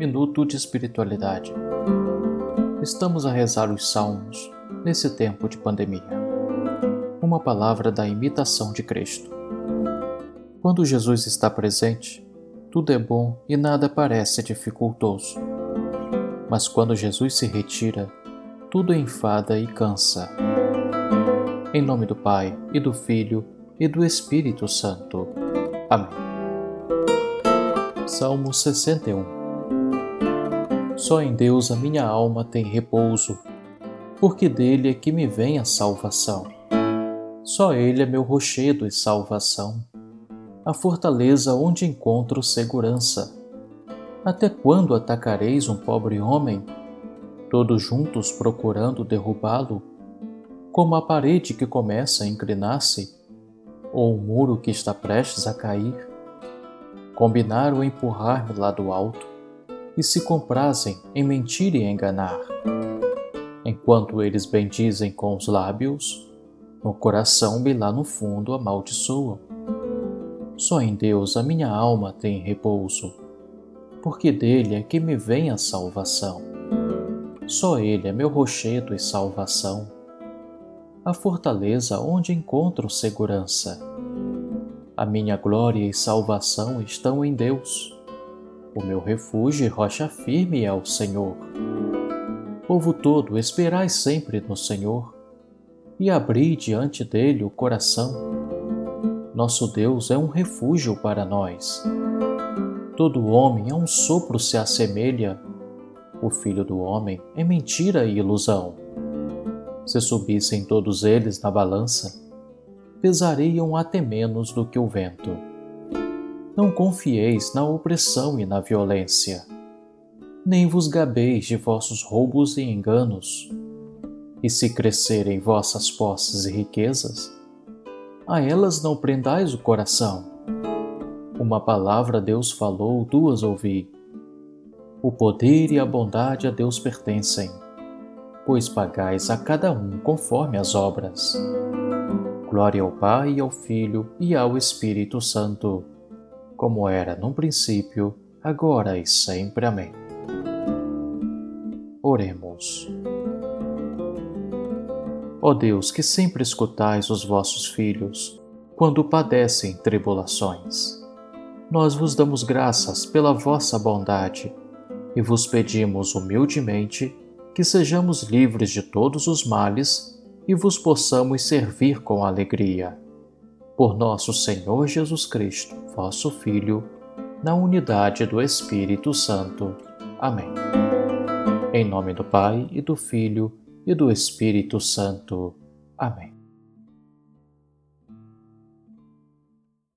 minuto de espiritualidade. Estamos a rezar os salmos nesse tempo de pandemia. Uma palavra da imitação de Cristo. Quando Jesus está presente, tudo é bom e nada parece dificultoso. Mas quando Jesus se retira, tudo enfada e cansa. Em nome do Pai, e do Filho, e do Espírito Santo. Amém. Salmo 61 Só em Deus a minha alma tem repouso, porque dele é que me vem a salvação. Só ele é meu rochedo e salvação, a fortaleza onde encontro segurança. Até quando atacareis um pobre homem, todos juntos procurando derrubá-lo, como a parede que começa a inclinar-se, ou o muro que está prestes a cair? combinaram empurrar-me lá do alto e se comprazem em mentir e enganar. Enquanto eles bendizem com os lábios, no coração me lá no fundo amaldiçoam. Só em Deus a minha alma tem repouso, porque dele é que me vem a salvação. Só ele é meu rochedo e salvação, a fortaleza onde encontro segurança. A minha glória e salvação estão em Deus. O meu refúgio e rocha firme é o Senhor. Povo todo, esperai sempre no Senhor e abri diante dele o coração. Nosso Deus é um refúgio para nós. Todo homem a um sopro se assemelha. O filho do homem é mentira e ilusão. Se subissem todos eles na balança, pesariam até menos do que o vento. Não confieis na opressão e na violência, nem vos gabeis de vossos roubos e enganos. E se crescerem vossas posses e riquezas, a elas não prendais o coração. Uma palavra Deus falou, duas ouvi. O poder e a bondade a Deus pertencem, pois pagais a cada um conforme as obras. Glória ao Pai, ao Filho e ao Espírito Santo, como era no princípio, agora e sempre. Amém. Oremos. Ó Deus, que sempre escutais os vossos filhos quando padecem tribulações, nós vos damos graças pela vossa bondade e vos pedimos humildemente que sejamos livres de todos os males e vos possamos servir com alegria. Por nosso Senhor Jesus Cristo, vosso Filho, na unidade do Espírito Santo. Amém. Em nome do Pai e do Filho e do Espírito Santo. Amém.